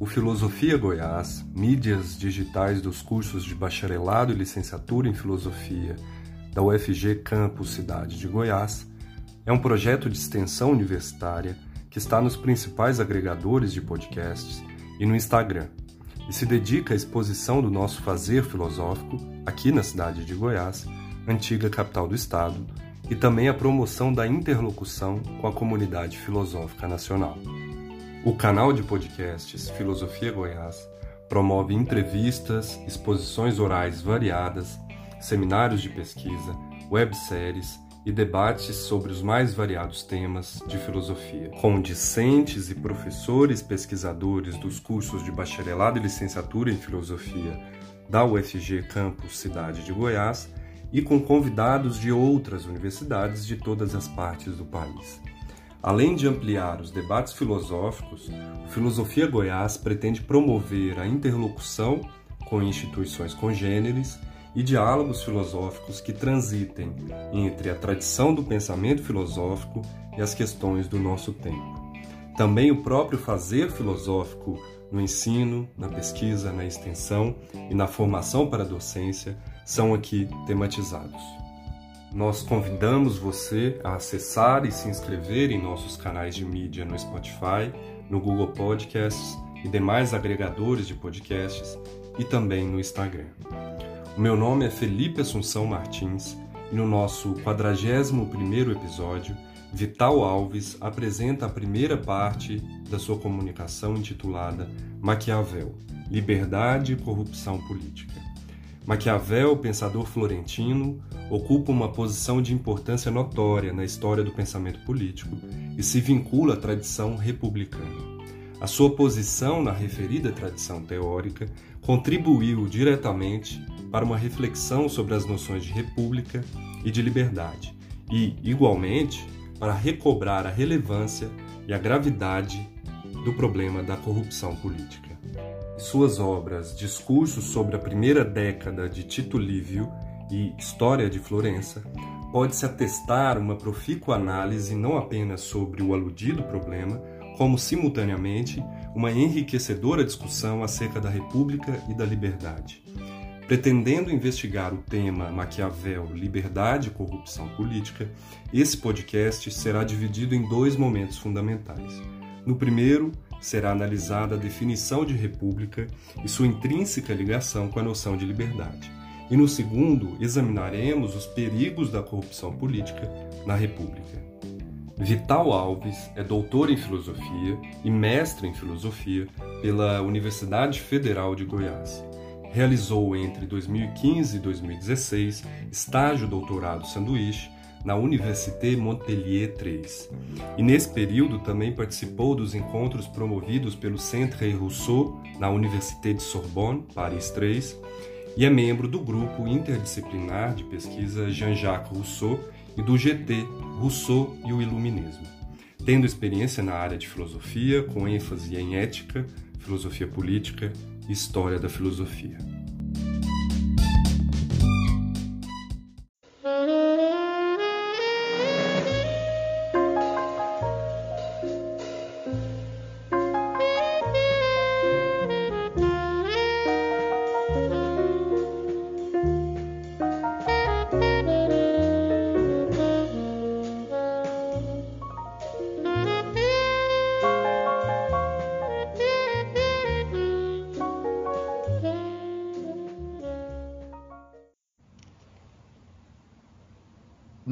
O Filosofia Goiás, mídias digitais dos cursos de bacharelado e licenciatura em filosofia da UFG Campus Cidade de Goiás, é um projeto de extensão universitária que está nos principais agregadores de podcasts e no Instagram, e se dedica à exposição do nosso fazer filosófico aqui na cidade de Goiás, antiga capital do estado, e também à promoção da interlocução com a comunidade filosófica nacional. O canal de podcasts Filosofia Goiás promove entrevistas, exposições orais variadas, seminários de pesquisa, webséries e debates sobre os mais variados temas de filosofia, com discentes e professores pesquisadores dos cursos de bacharelado e licenciatura em filosofia da UFG Campus Cidade de Goiás e com convidados de outras universidades de todas as partes do país. Além de ampliar os debates filosóficos, o Filosofia Goiás pretende promover a interlocução com instituições congêneres e diálogos filosóficos que transitem entre a tradição do pensamento filosófico e as questões do nosso tempo. Também o próprio fazer filosófico no ensino, na pesquisa, na extensão e na formação para a docência são aqui tematizados. Nós convidamos você a acessar e se inscrever em nossos canais de mídia no Spotify, no Google Podcasts e demais agregadores de podcasts e também no Instagram. O meu nome é Felipe Assunção Martins e no nosso 41º episódio, Vital Alves apresenta a primeira parte da sua comunicação intitulada Maquiavel, Liberdade e Corrupção Política. Maquiavel, pensador florentino, ocupa uma posição de importância notória na história do pensamento político e se vincula à tradição republicana. A sua posição na referida tradição teórica contribuiu diretamente para uma reflexão sobre as noções de república e de liberdade, e, igualmente, para recobrar a relevância e a gravidade do problema da corrupção política suas obras Discursos sobre a Primeira Década de Tito Livio e História de Florença, pode-se atestar uma profícua análise não apenas sobre o aludido problema, como simultaneamente uma enriquecedora discussão acerca da República e da liberdade. Pretendendo investigar o tema Maquiavel, liberdade e corrupção política, esse podcast será dividido em dois momentos fundamentais. No primeiro, será analisada a definição de república e sua intrínseca ligação com a noção de liberdade. E no segundo, examinaremos os perigos da corrupção política na república. Vital Alves é doutor em filosofia e mestre em filosofia pela Universidade Federal de Goiás. Realizou entre 2015 e 2016 estágio doutorado sanduíche na Université Montpellier III. E nesse período também participou dos encontros promovidos pelo Centre Rousseau na Université de Sorbonne, Paris III, e é membro do grupo interdisciplinar de pesquisa Jean-Jacques Rousseau e do GT Rousseau e o Iluminismo, tendo experiência na área de filosofia, com ênfase em ética, filosofia política e história da filosofia.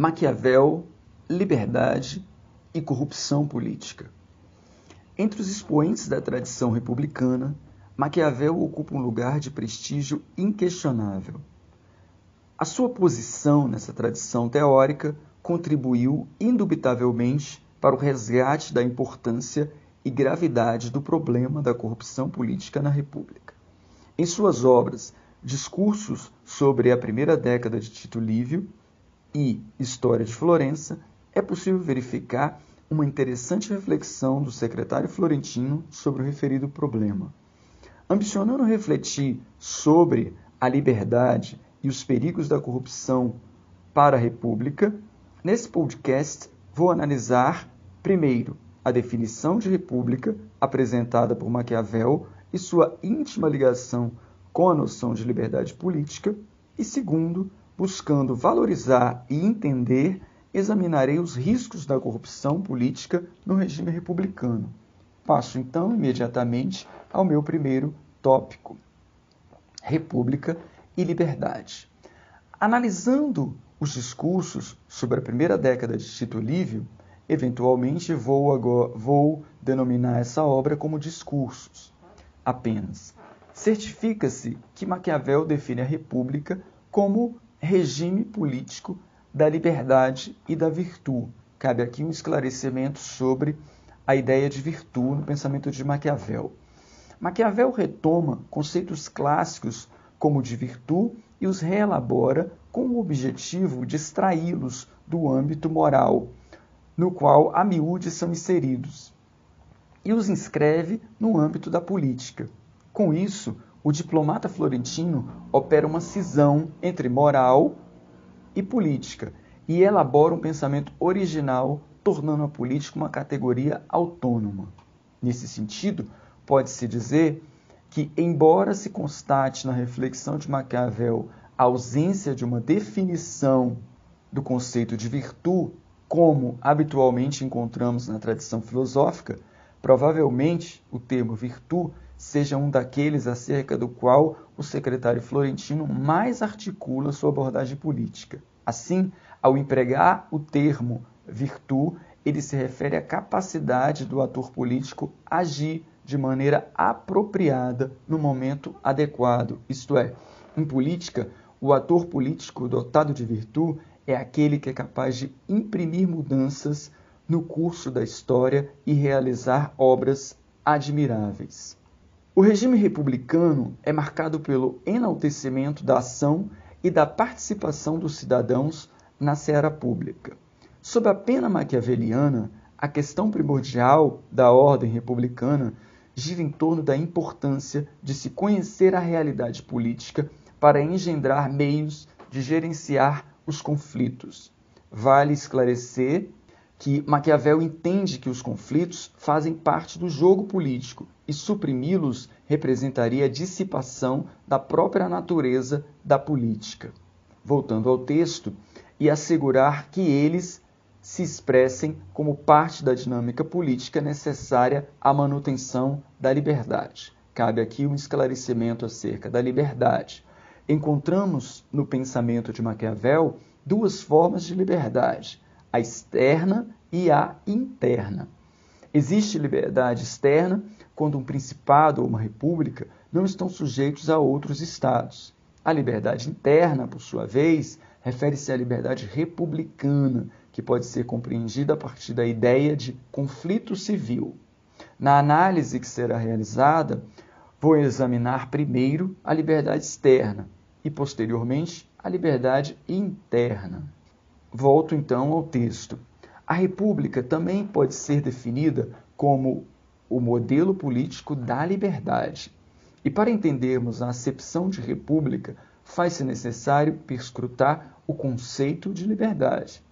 Maquiavel, liberdade e corrupção política. Entre os expoentes da tradição republicana, Maquiavel ocupa um lugar de prestígio inquestionável. A sua posição nessa tradição teórica contribuiu indubitavelmente para o resgate da importância e gravidade do problema da corrupção política na República. Em suas obras Discursos sobre a primeira década de Tito Livio e História de Florença, é possível verificar uma interessante reflexão do secretário florentino sobre o referido problema. Ambicionando refletir sobre a liberdade e os perigos da corrupção para a República, nesse podcast vou analisar, primeiro, a definição de república apresentada por Maquiavel e sua íntima ligação com a noção de liberdade política, e segundo, buscando valorizar e entender, examinarei os riscos da corrupção política no regime republicano. Passo então imediatamente ao meu primeiro tópico: República e Liberdade. Analisando os discursos sobre a primeira década de Tito Livio, eventualmente vou, agora, vou denominar essa obra como discursos apenas. Certifica-se que Maquiavel define a República como regime político da liberdade e da virtude. Cabe aqui um esclarecimento sobre a ideia de virtude no pensamento de Maquiavel. Maquiavel retoma conceitos clássicos como de virtude e os reelabora com o objetivo de extraí-los do âmbito moral, no qual a miúde são inseridos, e os inscreve no âmbito da política. Com isso, o diplomata florentino opera uma cisão entre moral e política e elabora um pensamento original, tornando a política uma categoria autônoma. Nesse sentido, pode-se dizer que, embora se constate na reflexão de Maquiavel a ausência de uma definição do conceito de virtude, como habitualmente encontramos na tradição filosófica, provavelmente o termo virtude seja um daqueles acerca do qual o secretário florentino mais articula sua abordagem política. Assim, ao empregar o termo virtude, ele se refere à capacidade do ator político agir de maneira apropriada no momento adequado. Isto é, em política, o ator político dotado de virtude é aquele que é capaz de imprimir mudanças no curso da história e realizar obras admiráveis. O regime republicano é marcado pelo enaltecimento da ação e da participação dos cidadãos na seara pública. Sob a pena maquiaveliana, a questão primordial da ordem republicana gira em torno da importância de se conhecer a realidade política para engendrar meios de gerenciar os conflitos. Vale esclarecer que Maquiavel entende que os conflitos fazem parte do jogo político e suprimi-los representaria a dissipação da própria natureza da política. Voltando ao texto, e assegurar que eles se expressem como parte da dinâmica política necessária à manutenção da liberdade. Cabe aqui um esclarecimento acerca da liberdade. Encontramos no pensamento de Maquiavel duas formas de liberdade a externa e a interna. Existe liberdade externa quando um principado ou uma república não estão sujeitos a outros estados. A liberdade interna, por sua vez, refere-se à liberdade republicana, que pode ser compreendida a partir da ideia de conflito civil. Na análise que será realizada, vou examinar primeiro a liberdade externa e, posteriormente, a liberdade interna. Volto então ao texto. A república também pode ser definida como o modelo político da liberdade. E para entendermos a acepção de república, faz-se necessário perscrutar o conceito de liberdade.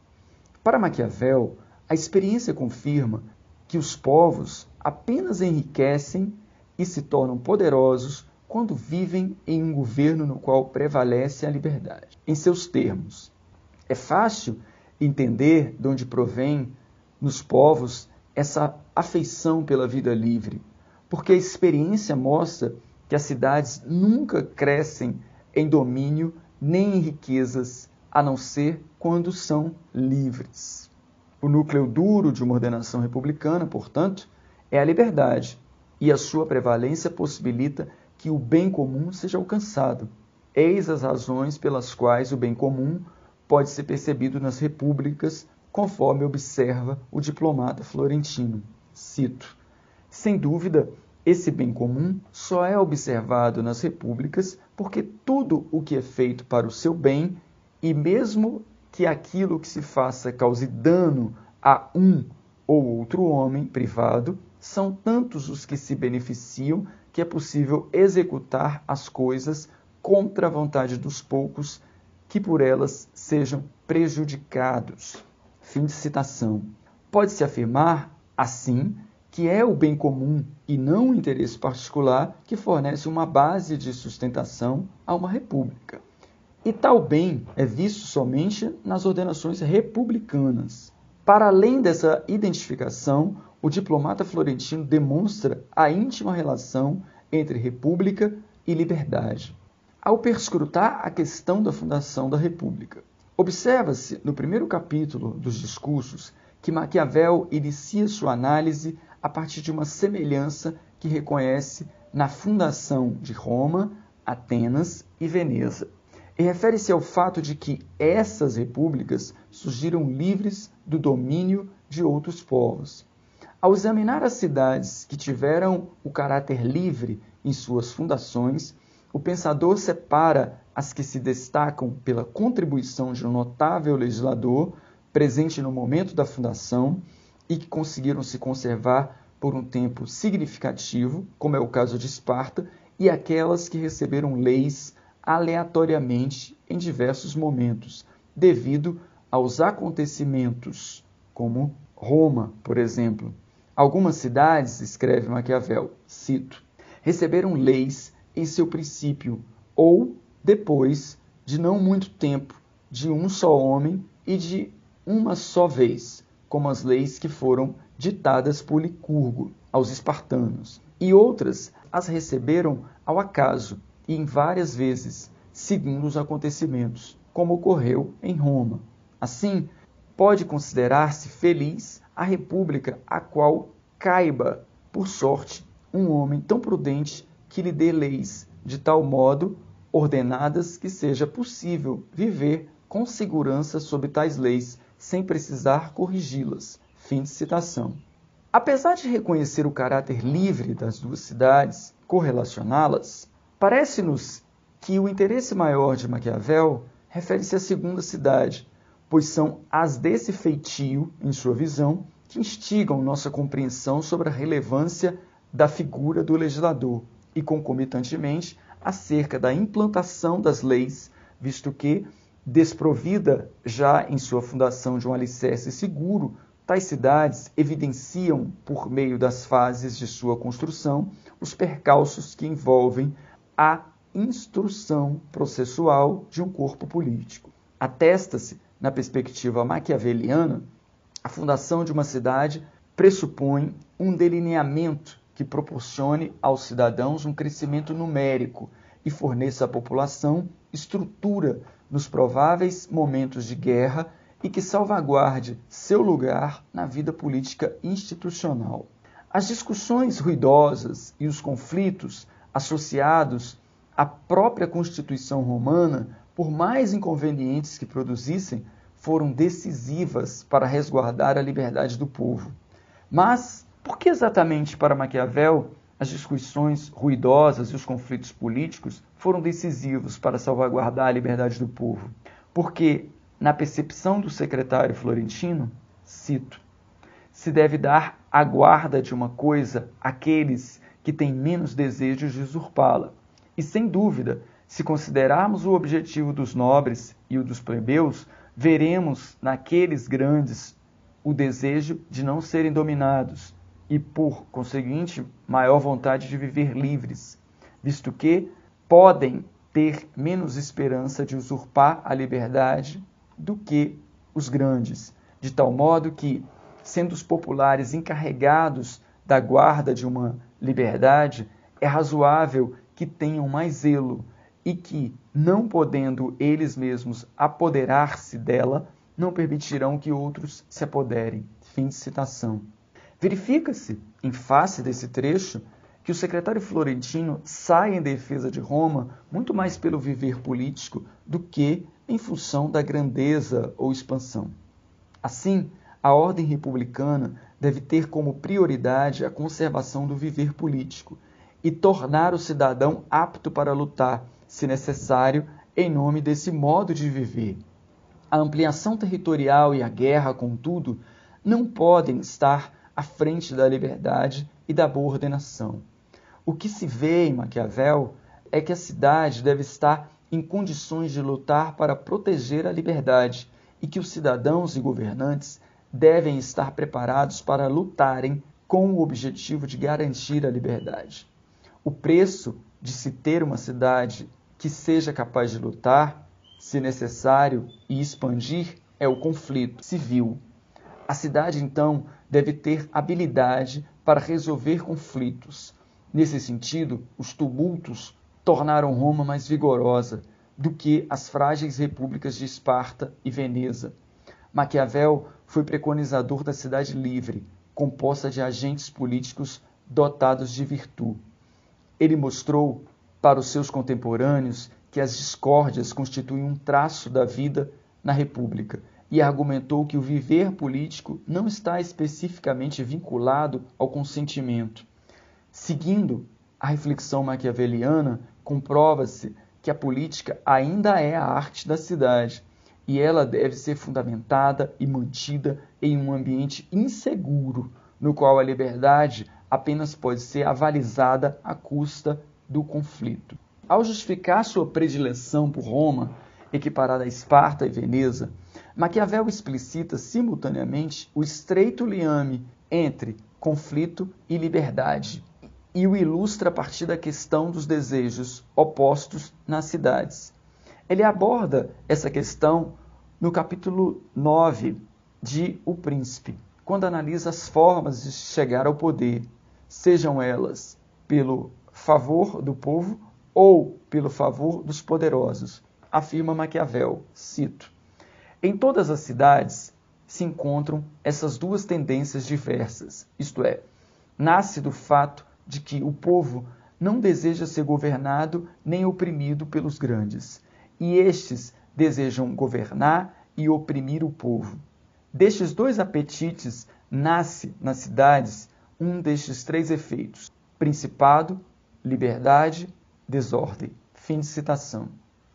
Para Maquiavel, a experiência confirma que os povos apenas enriquecem e se tornam poderosos quando vivem em um governo no qual prevalece a liberdade. Em seus termos, é fácil entender de onde provém nos povos essa afeição pela vida livre, porque a experiência mostra que as cidades nunca crescem em domínio nem em riquezas, a não ser quando são livres. O núcleo duro de uma ordenação republicana, portanto, é a liberdade, e a sua prevalência possibilita que o bem comum seja alcançado. Eis as razões pelas quais o bem comum pode ser percebido nas repúblicas, conforme observa o diplomata florentino. Cito: Sem dúvida, esse bem comum só é observado nas repúblicas porque tudo o que é feito para o seu bem, e mesmo que aquilo que se faça cause dano a um ou outro homem privado, são tantos os que se beneficiam que é possível executar as coisas contra a vontade dos poucos que por elas sejam prejudicados. Fim de citação. Pode-se afirmar, assim, que é o bem comum e não o interesse particular que fornece uma base de sustentação a uma república. E tal bem é visto somente nas ordenações republicanas. Para além dessa identificação, o diplomata florentino demonstra a íntima relação entre república e liberdade. Ao perscrutar a questão da fundação da república, observa-se no primeiro capítulo dos discursos que Maquiavel inicia sua análise a partir de uma semelhança que reconhece na fundação de Roma, Atenas e Veneza. E refere-se ao fato de que essas repúblicas surgiram livres do domínio de outros povos. Ao examinar as cidades que tiveram o caráter livre em suas fundações, o pensador separa as que se destacam pela contribuição de um notável legislador presente no momento da fundação e que conseguiram se conservar por um tempo significativo, como é o caso de Esparta, e aquelas que receberam leis aleatoriamente em diversos momentos, devido aos acontecimentos, como Roma, por exemplo, Algumas cidades, escreve Maquiavel, cito, receberam leis em seu princípio ou depois de não muito tempo, de um só homem e de uma só vez, como as leis que foram ditadas por Licurgo aos espartanos. E outras as receberam ao acaso e em várias vezes, segundo os acontecimentos, como ocorreu em Roma. Assim, pode considerar-se feliz a república a qual caiba, por sorte, um homem tão prudente que lhe dê leis de tal modo ordenadas que seja possível viver com segurança sob tais leis sem precisar corrigi-las. Fim de citação. Apesar de reconhecer o caráter livre das duas cidades, correlacioná-las, parece-nos que o interesse maior de Maquiavel refere-se à segunda cidade, pois são as desse feitio, em sua visão, que instigam nossa compreensão sobre a relevância da figura do legislador e, concomitantemente, acerca da implantação das leis, visto que, desprovida já em sua fundação de um alicerce seguro, tais cidades evidenciam, por meio das fases de sua construção, os percalços que envolvem a instrução processual de um corpo político. Atesta-se na perspectiva maquiaveliana, a fundação de uma cidade pressupõe um delineamento que proporcione aos cidadãos um crescimento numérico e forneça à população estrutura nos prováveis momentos de guerra e que salvaguarde seu lugar na vida política institucional. As discussões ruidosas e os conflitos associados à própria Constituição romana, por mais inconvenientes que produzissem, foram decisivas para resguardar a liberdade do povo. Mas que exatamente para Maquiavel as discussões ruidosas e os conflitos políticos foram decisivos para salvaguardar a liberdade do povo? Porque, na percepção do secretário florentino, cito, se deve dar a guarda de uma coisa àqueles que têm menos desejos de usurpá-la. E sem dúvida, se considerarmos o objetivo dos nobres e o dos plebeus, veremos naqueles grandes o desejo de não serem dominados e, por conseguinte, maior vontade de viver livres, visto que podem ter menos esperança de usurpar a liberdade do que os grandes, de tal modo que, sendo os populares encarregados da guarda de uma liberdade, é razoável que tenham mais zelo e que, não podendo eles mesmos apoderar-se dela, não permitirão que outros se apoderem. Fim de citação. Verifica-se, em face desse trecho, que o secretário florentino sai em defesa de Roma muito mais pelo viver político do que em função da grandeza ou expansão. Assim, a ordem republicana deve ter como prioridade a conservação do viver político e tornar o cidadão apto para lutar se necessário, em nome desse modo de viver. A ampliação territorial e a guerra, contudo, não podem estar à frente da liberdade e da boa ordenação. O que se vê em Maquiavel é que a cidade deve estar em condições de lutar para proteger a liberdade e que os cidadãos e governantes devem estar preparados para lutarem com o objetivo de garantir a liberdade. O preço de se ter uma cidade que seja capaz de lutar, se necessário, e expandir é o conflito civil. A cidade, então, deve ter habilidade para resolver conflitos. Nesse sentido, os tumultos tornaram Roma mais vigorosa do que as frágeis repúblicas de Esparta e Veneza. Maquiavel foi preconizador da cidade livre, composta de agentes políticos dotados de virtude. Ele mostrou para os seus contemporâneos que as discórdias constituem um traço da vida na República e argumentou que o viver político não está especificamente vinculado ao consentimento. Seguindo a reflexão maquiaveliana, comprova-se que a política ainda é a arte da cidade e ela deve ser fundamentada e mantida em um ambiente inseguro, no qual a liberdade apenas pode ser avalizada à custa do conflito. Ao justificar sua predileção por Roma, equiparada a Esparta e Veneza, Maquiavel explicita simultaneamente o estreito liame entre conflito e liberdade e o ilustra a partir da questão dos desejos opostos nas cidades. Ele aborda essa questão no capítulo 9 de O Príncipe, quando analisa as formas de chegar ao poder, sejam elas pelo favor do povo ou pelo favor dos poderosos, afirma Maquiavel, cito. Em todas as cidades se encontram essas duas tendências diversas, isto é, nasce do fato de que o povo não deseja ser governado nem oprimido pelos grandes, e estes desejam governar e oprimir o povo. Destes dois apetites nasce nas cidades um destes três efeitos: principado, liberdade, desordem. Fim de citação.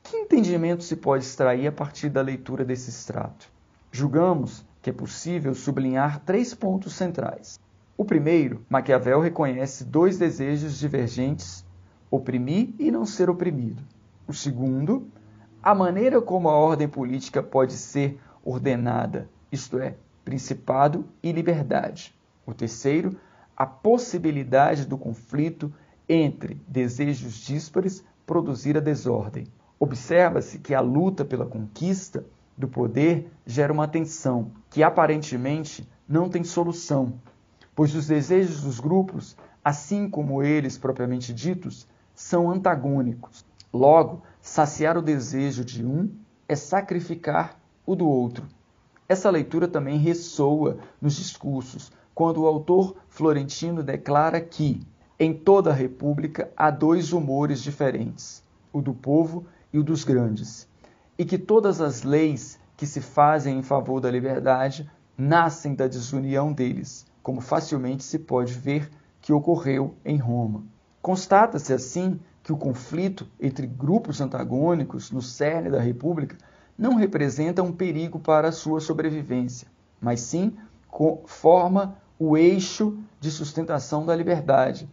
Que entendimento se pode extrair a partir da leitura desse extrato? Julgamos que é possível sublinhar três pontos centrais. O primeiro, Maquiavel reconhece dois desejos divergentes: oprimir e não ser oprimido. O segundo, a maneira como a ordem política pode ser ordenada, isto é, principado e liberdade. O terceiro, a possibilidade do conflito entre desejos díspares produzir a desordem. Observa-se que a luta pela conquista do poder gera uma tensão que aparentemente não tem solução, pois os desejos dos grupos, assim como eles propriamente ditos, são antagônicos. Logo, saciar o desejo de um é sacrificar o do outro. Essa leitura também ressoa nos discursos, quando o autor florentino declara que, em toda a república, há dois humores diferentes, o do povo e o dos grandes, e que todas as leis que se fazem em favor da liberdade nascem da desunião deles, como facilmente se pode ver que ocorreu em Roma. Constata-se assim que o conflito entre grupos antagônicos no cerne da República não representa um perigo para a sua sobrevivência, mas sim forma o eixo de sustentação da liberdade.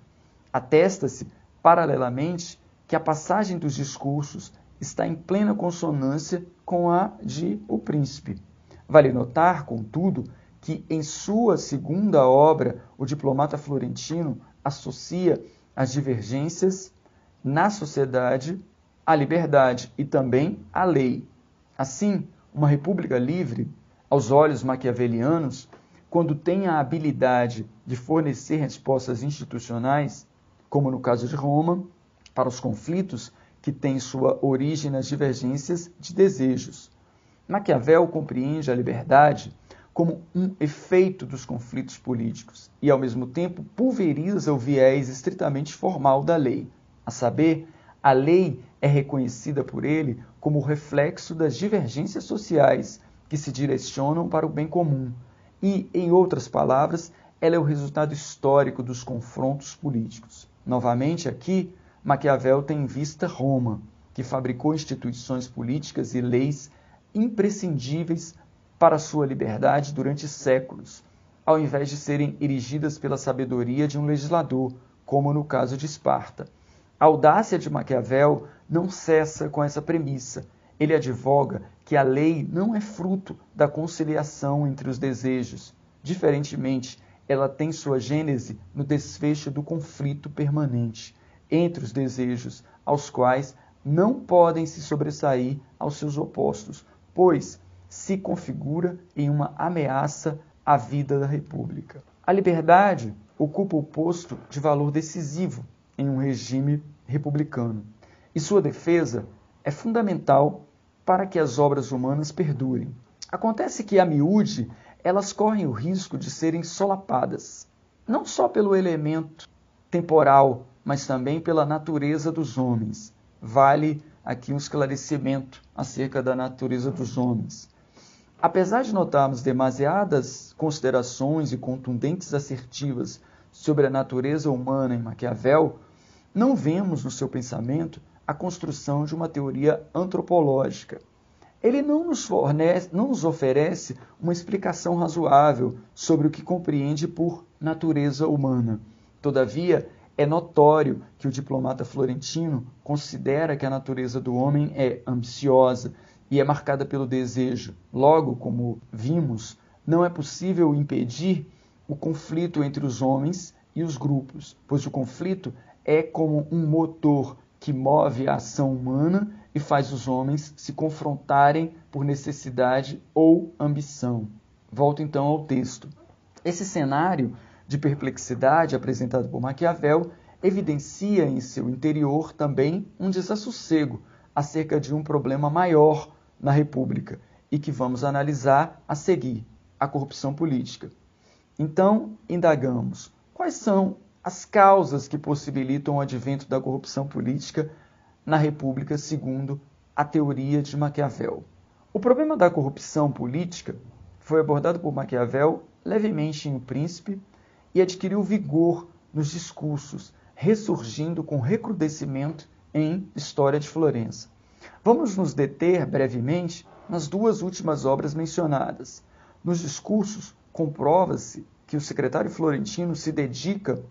Atesta-se, paralelamente, que a passagem dos discursos está em plena consonância com a de O Príncipe. Vale notar, contudo, que em sua segunda obra, o diplomata florentino associa as divergências na sociedade à liberdade e também à lei. Assim, uma república livre, aos olhos maquiavelianos, quando tem a habilidade de fornecer respostas institucionais, como no caso de Roma, para os conflitos que têm sua origem nas divergências de desejos. Maquiavel compreende a liberdade como um efeito dos conflitos políticos e, ao mesmo tempo, pulveriza o viés estritamente formal da lei. A saber, a lei é reconhecida por ele como reflexo das divergências sociais que se direcionam para o bem comum e, em outras palavras, ela é o resultado histórico dos confrontos políticos. Novamente, aqui, Maquiavel tem em vista Roma, que fabricou instituições políticas e leis imprescindíveis para sua liberdade durante séculos, ao invés de serem erigidas pela sabedoria de um legislador, como no caso de Esparta. A audácia de Maquiavel não cessa com essa premissa. Ele advoga que a lei não é fruto da conciliação entre os desejos. Diferentemente, ela tem sua gênese no desfecho do conflito permanente entre os desejos aos quais não podem se sobressair aos seus opostos, pois se configura em uma ameaça à vida da República. A liberdade ocupa o posto de valor decisivo em um regime republicano, e sua defesa é fundamental para que as obras humanas perdurem. Acontece que, a miúde, elas correm o risco de serem solapadas, não só pelo elemento temporal, mas também pela natureza dos homens. Vale aqui um esclarecimento acerca da natureza dos homens. Apesar de notarmos demasiadas considerações e contundentes assertivas sobre a natureza humana em Maquiavel, não vemos no seu pensamento a construção de uma teoria antropológica. Ele não nos, fornece, não nos oferece uma explicação razoável sobre o que compreende por natureza humana. Todavia, é notório que o diplomata florentino considera que a natureza do homem é ambiciosa e é marcada pelo desejo. Logo, como vimos, não é possível impedir o conflito entre os homens e os grupos, pois o conflito é como um motor que move a ação humana e faz os homens se confrontarem por necessidade ou ambição. Volto então ao texto. Esse cenário de perplexidade apresentado por Maquiavel evidencia em seu interior também um desassossego acerca de um problema maior na República e que vamos analisar a seguir: a corrupção política. Então, indagamos quais são as causas que possibilitam o advento da corrupção política na República, segundo a teoria de Maquiavel. O problema da corrupção política foi abordado por Maquiavel levemente em O Príncipe e adquiriu vigor nos discursos, ressurgindo com recrudescimento em História de Florença. Vamos nos deter brevemente nas duas últimas obras mencionadas. Nos discursos, comprova-se que o secretário florentino se dedica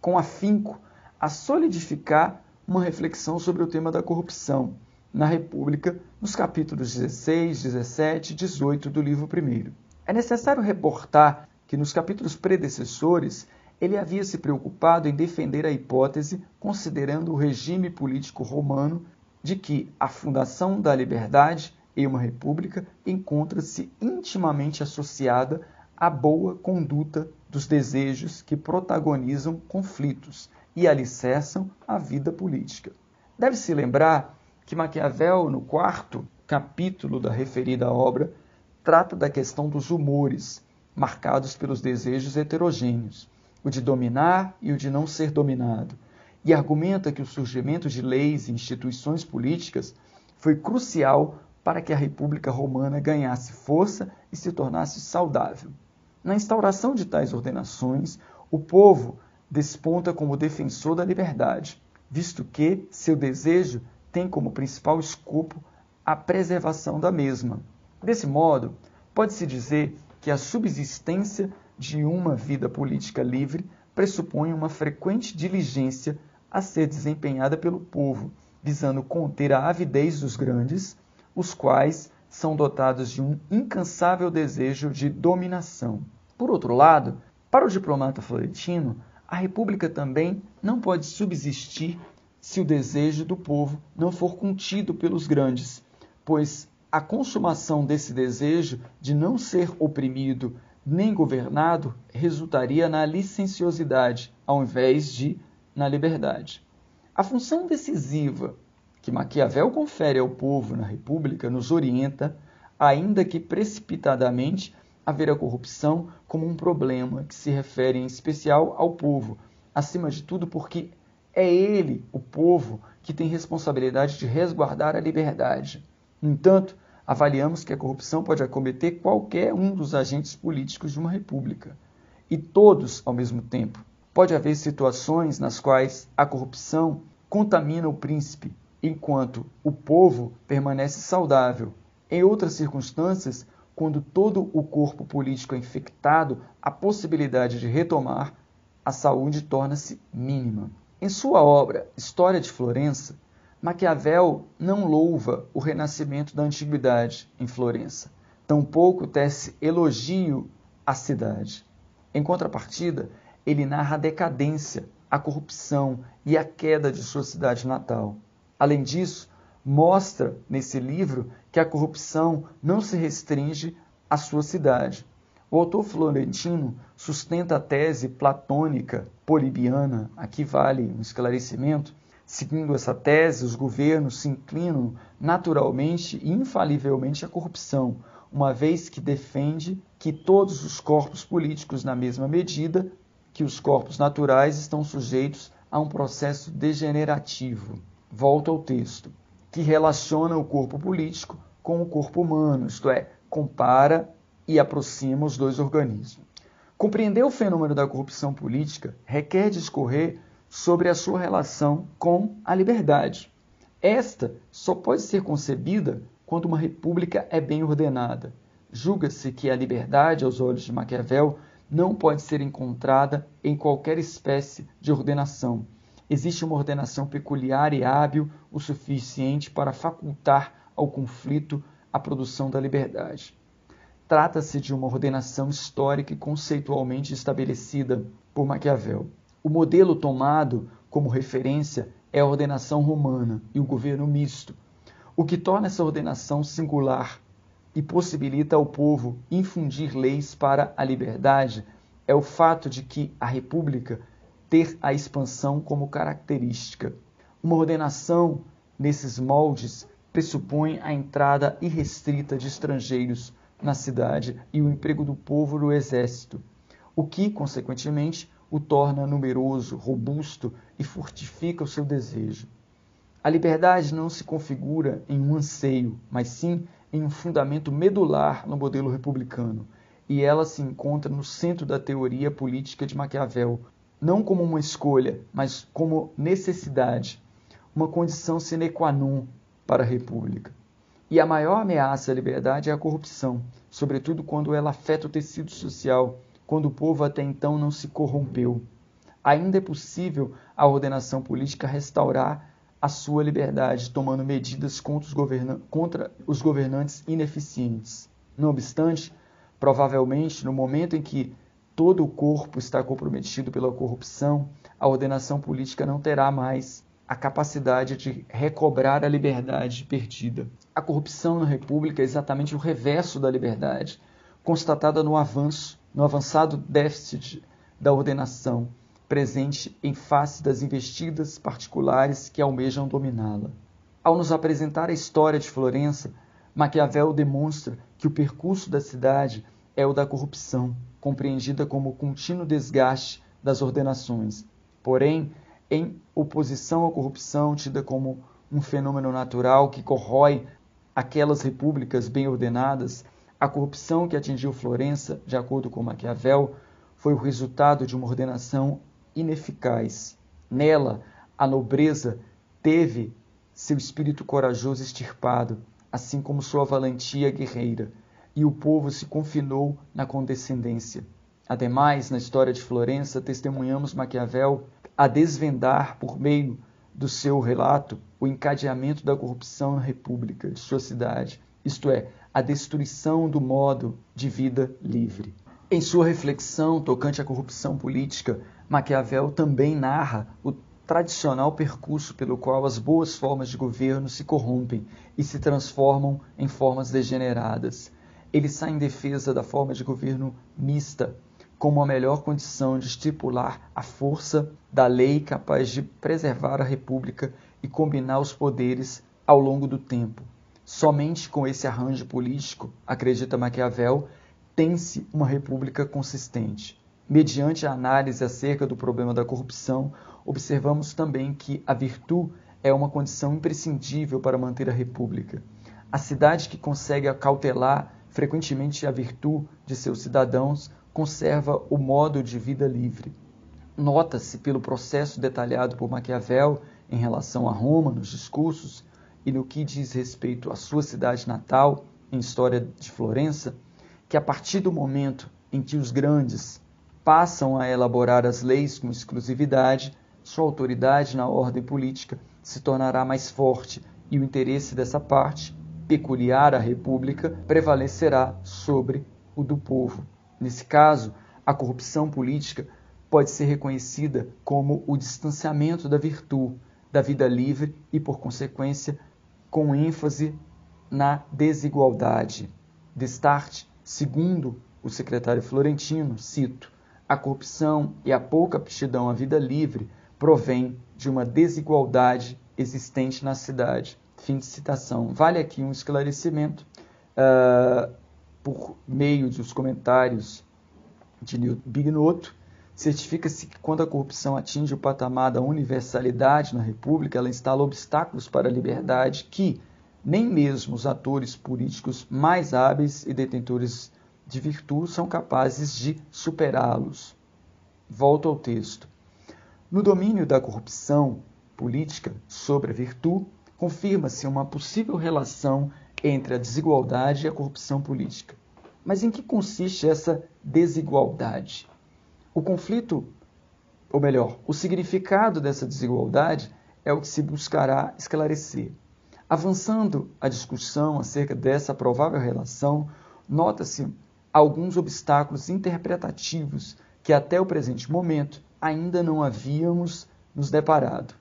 com afinco a solidificar uma reflexão sobre o tema da corrupção na República, nos capítulos 16, 17 e 18 do livro 1. É necessário reportar que nos capítulos predecessores ele havia se preocupado em defender a hipótese, considerando o regime político romano, de que a fundação da liberdade em uma república encontra-se intimamente associada à boa conduta dos desejos que protagonizam conflitos e alicerçam a vida política. Deve-se lembrar que Maquiavel, no quarto capítulo da referida obra, trata da questão dos humores, marcados pelos desejos heterogêneos, o de dominar e o de não ser dominado, e argumenta que o surgimento de leis e instituições políticas foi crucial para que a República Romana ganhasse força e se tornasse saudável. Na instauração de tais ordenações, o povo desponta como defensor da liberdade, visto que seu desejo tem como principal escopo a preservação da mesma. Desse modo, pode-se dizer que a subsistência de uma vida política livre pressupõe uma frequente diligência a ser desempenhada pelo povo, visando conter a avidez dos grandes, os quais são dotados de um incansável desejo de dominação. Por outro lado, para o diplomata florentino, a república também não pode subsistir se o desejo do povo não for contido pelos grandes, pois a consumação desse desejo de não ser oprimido nem governado resultaria na licenciosidade, ao invés de na liberdade. A função decisiva que Maquiavel confere ao povo na República nos orienta, ainda que precipitadamente, a ver a corrupção como um problema que se refere em especial ao povo, acima de tudo porque é ele, o povo, que tem responsabilidade de resguardar a liberdade. No entanto, avaliamos que a corrupção pode acometer qualquer um dos agentes políticos de uma república, e todos ao mesmo tempo. Pode haver situações nas quais a corrupção contamina o príncipe, enquanto o povo permanece saudável. Em outras circunstâncias, quando todo o corpo político é infectado, a possibilidade de retomar a saúde torna-se mínima. Em sua obra História de Florença, Maquiavel não louva o renascimento da antiguidade em Florença, tampouco tece elogio à cidade. Em contrapartida, ele narra a decadência, a corrupção e a queda de sua cidade natal. Além disso, mostra nesse livro que a corrupção não se restringe à sua cidade. O autor florentino sustenta a tese platônica polibiana, aqui vale um esclarecimento. Seguindo essa tese, os governos se inclinam naturalmente e infalivelmente à corrupção, uma vez que defende que todos os corpos políticos, na mesma medida que os corpos naturais, estão sujeitos a um processo degenerativo. Volto ao texto, que relaciona o corpo político com o corpo humano, isto é, compara e aproxima os dois organismos. Compreender o fenômeno da corrupção política requer discorrer sobre a sua relação com a liberdade. Esta só pode ser concebida quando uma república é bem ordenada. Julga-se que a liberdade, aos olhos de Maquiavel, não pode ser encontrada em qualquer espécie de ordenação. Existe uma ordenação peculiar e hábil o suficiente para facultar ao conflito a produção da liberdade. Trata-se de uma ordenação histórica e conceitualmente estabelecida por Maquiavel. O modelo tomado como referência é a ordenação romana e o governo misto, o que torna essa ordenação singular e possibilita ao povo infundir leis para a liberdade é o fato de que a república ter a expansão como característica. Uma ordenação nesses moldes pressupõe a entrada irrestrita de estrangeiros na cidade e o emprego do povo no exército, o que, consequentemente, o torna numeroso, robusto e fortifica o seu desejo. A liberdade não se configura em um anseio, mas sim em um fundamento medular no modelo republicano, e ela se encontra no centro da teoria política de Maquiavel, não como uma escolha, mas como necessidade, uma condição sine qua non para a república. E a maior ameaça à liberdade é a corrupção, sobretudo quando ela afeta o tecido social, quando o povo até então não se corrompeu. Ainda é possível a ordenação política restaurar a sua liberdade, tomando medidas contra os, governa contra os governantes ineficientes. Não obstante, provavelmente, no momento em que todo o corpo está comprometido pela corrupção, a ordenação política não terá mais a capacidade de recobrar a liberdade perdida. A corrupção na República é exatamente o reverso da liberdade, constatada no avanço, no avançado déficit da ordenação, presente em face das investidas particulares que almejam dominá-la. Ao nos apresentar a história de Florença, Maquiavel demonstra que o percurso da cidade é o da corrupção, compreendida como o contínuo desgaste das ordenações. Porém, em oposição à corrupção, tida como um fenômeno natural que corrói aquelas repúblicas bem ordenadas, a corrupção que atingiu Florença, de acordo com Maquiavel, foi o resultado de uma ordenação ineficaz. Nela, a nobreza teve seu espírito corajoso extirpado, assim como sua valentia guerreira, e o povo se confinou na condescendência. Ademais, na história de Florença, testemunhamos Maquiavel a desvendar, por meio do seu relato, o encadeamento da corrupção na República de sua cidade, isto é, a destruição do modo de vida livre. Em sua reflexão tocante à corrupção política, Maquiavel também narra o tradicional percurso pelo qual as boas formas de governo se corrompem e se transformam em formas degeneradas. Ele sai em defesa da forma de governo mista, como a melhor condição de estipular a força da lei capaz de preservar a República e combinar os poderes ao longo do tempo. Somente com esse arranjo político, acredita Maquiavel, tem-se uma república consistente. Mediante a análise acerca do problema da corrupção, observamos também que a virtude é uma condição imprescindível para manter a república. A cidade que consegue acautelar frequentemente a virtude de seus cidadãos conserva o modo de vida livre. Nota-se pelo processo detalhado por Maquiavel em relação a Roma nos discursos e no que diz respeito à sua cidade natal, em História de Florença, que a partir do momento em que os grandes passam a elaborar as leis com exclusividade, sua autoridade na ordem política se tornará mais forte e o interesse dessa parte, peculiar à República, prevalecerá sobre o do povo. Nesse caso, A corrupção política pode ser reconhecida como o distanciamento da virtude, da vida livre e, por consequência, com ênfase na desigualdade. Destarte, segundo o secretário Florentino, cito, a corrupção e a pouca aptidão à vida livre provém de uma desigualdade existente na cidade. Fim de citação. Vale aqui um esclarecimento uh, por meio dos comentários de Bignotto. Certifica-se que quando a corrupção atinge o patamar da universalidade na República, ela instala obstáculos para a liberdade que nem mesmo os atores políticos mais hábeis e detentores de virtude são capazes de superá-los. Volto ao texto. No domínio da corrupção política sobre a virtude, confirma-se uma possível relação entre a desigualdade e a corrupção política. Mas em que consiste essa desigualdade? O conflito, ou melhor, o significado dessa desigualdade é o que se buscará esclarecer. Avançando a discussão acerca dessa provável relação, nota-se alguns obstáculos interpretativos que até o presente momento ainda não havíamos nos deparado.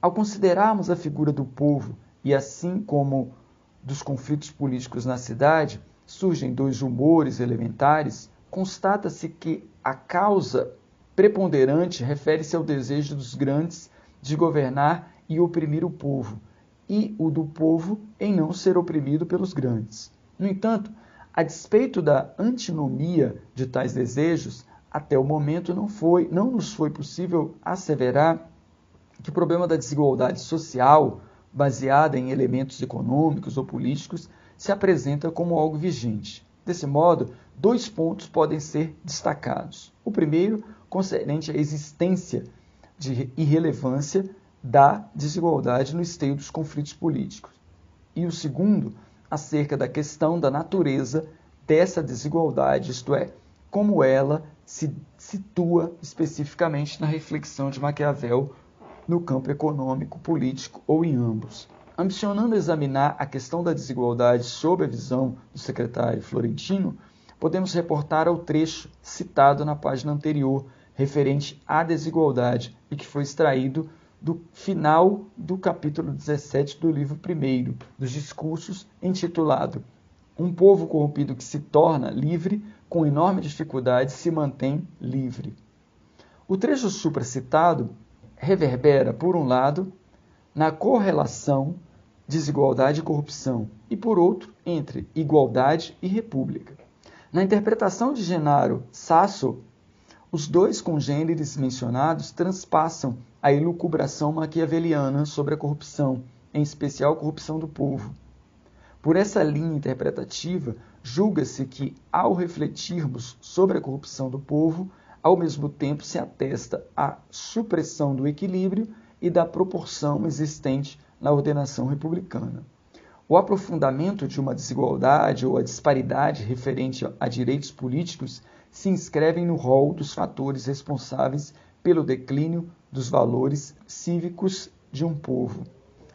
Ao considerarmos a figura do povo e assim como dos conflitos políticos na cidade, surgem dois humores elementares, constata-se que a causa preponderante refere-se ao desejo dos grandes de governar e oprimir o povo, e o do povo em não ser oprimido pelos grandes. No entanto, a despeito da antinomia de tais desejos, até o momento não foi, não nos foi possível asseverar que o problema da desigualdade social, baseada em elementos econômicos ou políticos, se apresenta como algo vigente. Desse modo, dois pontos podem ser destacados. O primeiro, concernente à existência de irrelevância da desigualdade no esteio dos conflitos políticos. E o segundo, acerca da questão da natureza dessa desigualdade, isto é, como ela se situa especificamente na reflexão de Maquiavel no campo econômico, político ou em ambos. Ambicionando examinar a questão da desigualdade sob a visão do secretário Florentino, podemos reportar ao trecho citado na página anterior, referente à desigualdade e que foi extraído do final do capítulo 17 do livro 1 dos discursos, intitulado Um povo corrompido que se torna livre, com enorme dificuldade se mantém livre. O trecho supracitado reverbera, por um lado, na correlação desigualdade e corrupção, e por outro, entre igualdade e república. Na interpretação de Genaro Sasso, os dois congêneres mencionados transpassam a elucubração maquiaveliana sobre a corrupção, em especial a corrupção do povo. Por essa linha interpretativa, julga-se que, ao refletirmos sobre a corrupção do povo, ao mesmo tempo se atesta a supressão do equilíbrio e da proporção existente na ordenação republicana. O aprofundamento de uma desigualdade ou a disparidade referente a direitos políticos se inscrevem no rol dos fatores responsáveis pelo declínio dos valores cívicos de um povo.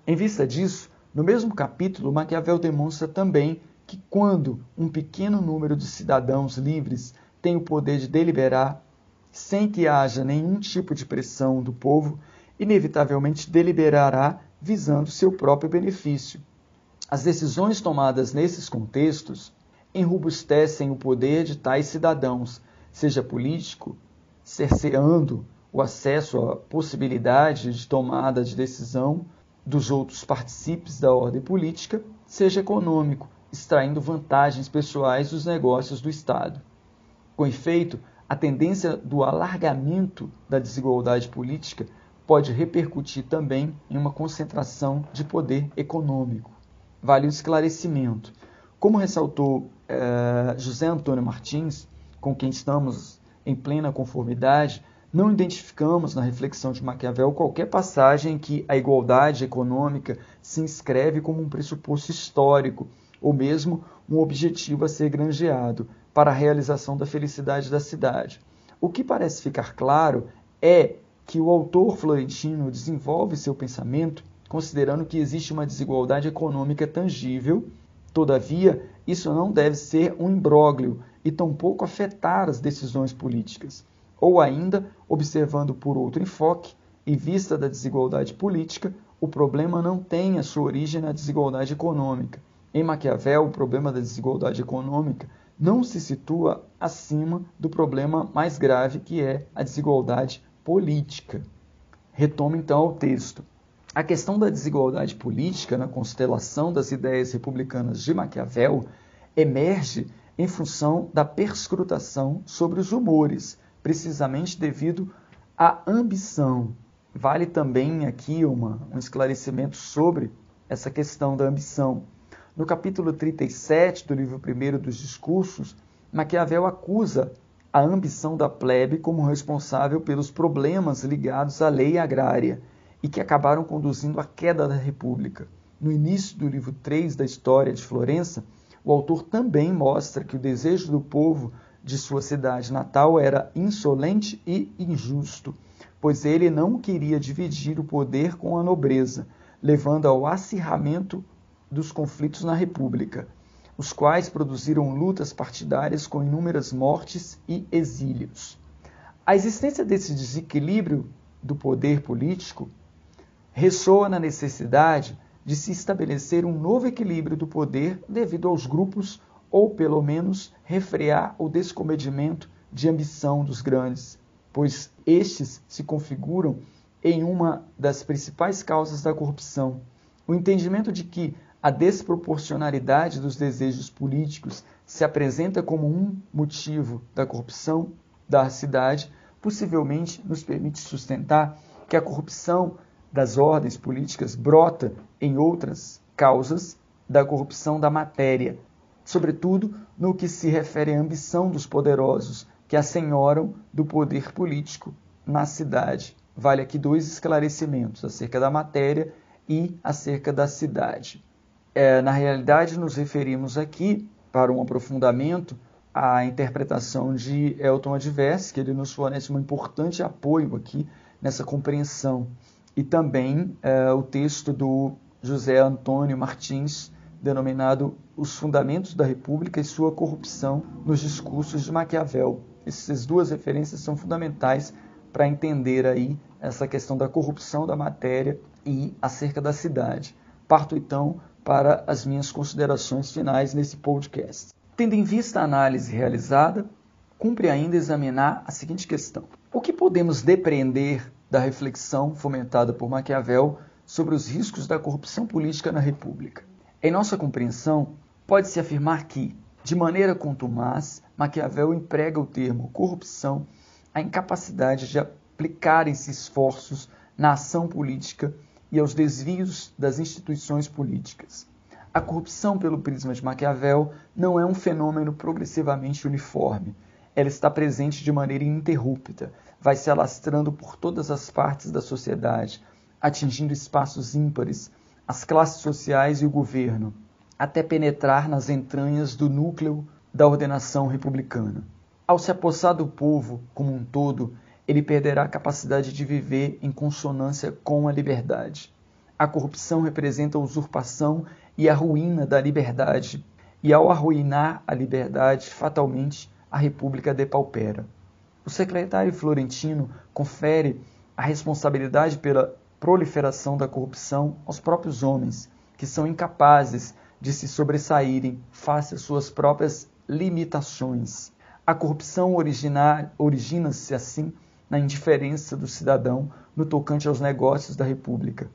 Em vista disso, no mesmo capítulo, Maquiavel demonstra também que quando um pequeno número de cidadãos livres tem o poder de deliberar sem que haja nenhum tipo de pressão do povo, inevitavelmente deliberará visando seu próprio benefício. As decisões tomadas nesses contextos enrobustecem o poder de tais cidadãos, seja político, cerceando o acesso à possibilidade de tomada de decisão dos outros participes da ordem política, seja econômico, extraindo vantagens pessoais dos negócios do Estado. Com efeito, a tendência do alargamento da desigualdade política pode repercutir também em uma concentração de poder econômico. Vale um esclarecimento. Como ressaltou eh, José Antônio Martins, com quem estamos em plena conformidade, não identificamos na reflexão de Maquiavel qualquer passagem em que a igualdade econômica se inscreve como um pressuposto histórico ou mesmo um objetivo a ser granjeado para a realização da felicidade da cidade. O que parece ficar claro é que o autor florentino desenvolve seu pensamento considerando que existe uma desigualdade econômica tangível, todavia, isso não deve ser um imbróglio e tampouco afetar as decisões políticas. Ou ainda, observando por outro enfoque, em vista da desigualdade política, o problema não tem a sua origem na desigualdade econômica. Em Maquiavel, o problema da desigualdade econômica não se situa acima do problema mais grave que é a desigualdade política. Retomo então ao texto. A questão da desigualdade política na constelação das ideias republicanas de Maquiavel emerge em função da perscrutação sobre os humores, precisamente devido à ambição. Vale também aqui uma, um esclarecimento sobre essa questão da ambição. No capítulo 37 do livro 1 dos Discursos, Maquiavel acusa a ambição da plebe como responsável pelos problemas ligados à lei agrária e que acabaram conduzindo à queda da República. No início do livro 3 da História de Florença, o autor também mostra que o desejo do povo de sua cidade natal era insolente e injusto, pois ele não queria dividir o poder com a nobreza, levando ao acirramento dos conflitos na República, os quais produziram lutas partidárias com inúmeras mortes e exílios. A existência desse desequilíbrio do poder político ressoa na necessidade de se estabelecer um novo equilíbrio do poder devido aos grupos, ou pelo menos refrear o descomedimento de ambição dos grandes, pois estes se configuram em uma das principais causas da corrupção. O entendimento de que a desproporcionalidade dos desejos políticos se apresenta como um motivo da corrupção da cidade, possivelmente nos permite sustentar que a corrupção das ordens políticas brota em outras causas da corrupção da matéria, sobretudo no que se refere à ambição dos poderosos que assenhoram do poder político na cidade. Vale aqui dois esclarecimentos acerca da matéria e acerca da cidade. É, na realidade, nos referimos aqui, para um aprofundamento, à interpretação de Elton Adverse, que ele nos fornece um importante apoio aqui nessa compreensão, e também é, o texto do José Antônio Martins, denominado Os Fundamentos da República e Sua Corrupção nos Discursos de Maquiavel. Essas duas referências são fundamentais para entender aí essa questão da corrupção da matéria e acerca da cidade. Parto então para as minhas considerações finais nesse podcast. Tendo em vista a análise realizada, cumpre ainda examinar a seguinte questão: o que podemos depreender da reflexão fomentada por Maquiavel sobre os riscos da corrupção política na República? Em nossa compreensão, pode-se afirmar que, de maneira contumaz, Maquiavel emprega o termo corrupção à incapacidade de aplicarem-se esforços na ação política e aos desvios das instituições políticas. A corrupção, pelo prisma de Maquiavel, não é um fenômeno progressivamente uniforme. Ela está presente de maneira ininterrupta, vai se alastrando por todas as partes da sociedade, atingindo espaços ímpares, as classes sociais e o governo, até penetrar nas entranhas do núcleo da ordenação republicana. Ao se apossar do povo como um todo, ele perderá a capacidade de viver em consonância com a liberdade. A corrupção representa a usurpação e a ruína da liberdade, e ao arruinar a liberdade, fatalmente a república depaupera. O secretário florentino confere a responsabilidade pela proliferação da corrupção aos próprios homens, que são incapazes de se sobressaírem face às suas próprias limitações. A corrupção origina-se assim na indiferença do cidadão no tocante aos negócios da República.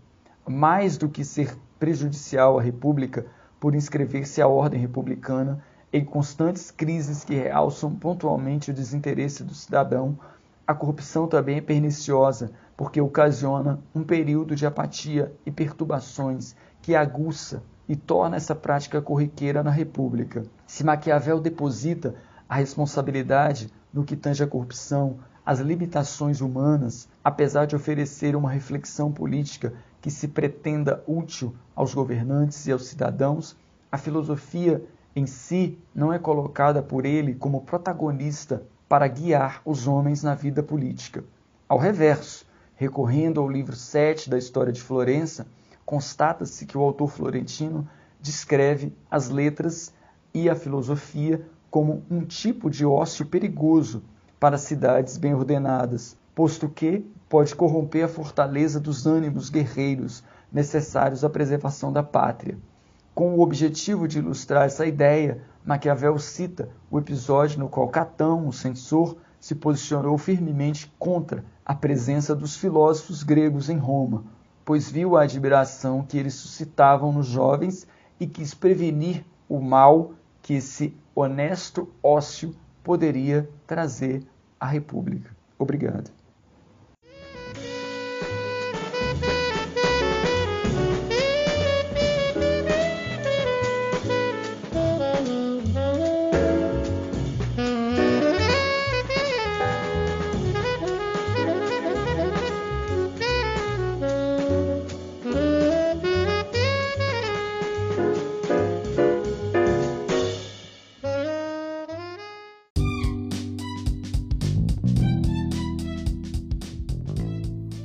Mais do que ser prejudicial à República por inscrever-se à ordem republicana em constantes crises que realçam pontualmente o desinteresse do cidadão, a corrupção também é perniciosa porque ocasiona um período de apatia e perturbações que aguça e torna essa prática corriqueira na República. Se Maquiavel deposita a responsabilidade no que tange à corrupção as limitações humanas, apesar de oferecer uma reflexão política que se pretenda útil aos governantes e aos cidadãos, a filosofia em si não é colocada por ele como protagonista para guiar os homens na vida política. Ao reverso, recorrendo ao livro 7 da História de Florença, constata-se que o autor florentino descreve as letras e a filosofia como um tipo de ócio perigoso para cidades bem ordenadas, posto que pode corromper a fortaleza dos ânimos guerreiros necessários à preservação da pátria. Com o objetivo de ilustrar essa ideia, Maquiavel cita o episódio no qual Catão, o censor, se posicionou firmemente contra a presença dos filósofos gregos em Roma, pois viu a admiração que eles suscitavam nos jovens e quis prevenir o mal que esse honesto ócio poderia trazer à República. Obrigado.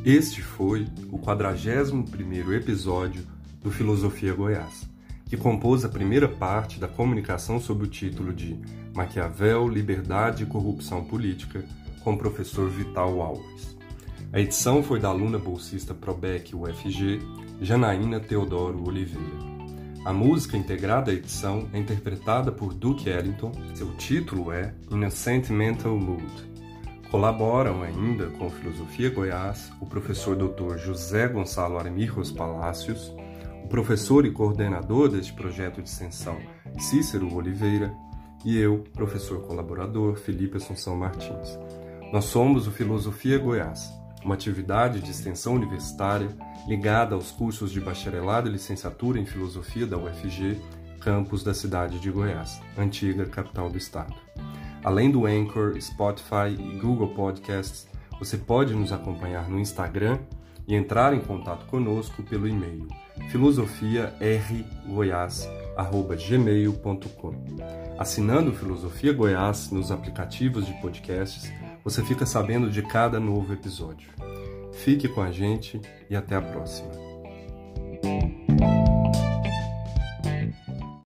Este foi o 41º episódio do Filosofia Goiás, que compôs a primeira parte da comunicação sob o título de Maquiavel, Liberdade e Corrupção Política, com o professor Vital Alves. A edição foi da aluna bolsista Probec UFG, Janaína Teodoro Oliveira. A música integrada à edição é interpretada por Duke Ellington. Seu título é In a Sentimental Mood. Colaboram ainda com Filosofia Goiás o professor Dr. José Gonçalo Armirros Palácios, o professor e coordenador deste projeto de extensão Cícero Oliveira e eu, professor colaborador Felipe Assunção Martins. Nós somos o Filosofia Goiás, uma atividade de extensão universitária ligada aos cursos de bacharelado e licenciatura em filosofia da UFG, campus da cidade de Goiás, antiga capital do estado. Além do Anchor, Spotify e Google Podcasts, você pode nos acompanhar no Instagram e entrar em contato conosco pelo e-mail filosofiargoiás@gmail.com. Assinando Filosofia Goiás nos aplicativos de podcasts, você fica sabendo de cada novo episódio. Fique com a gente e até a próxima.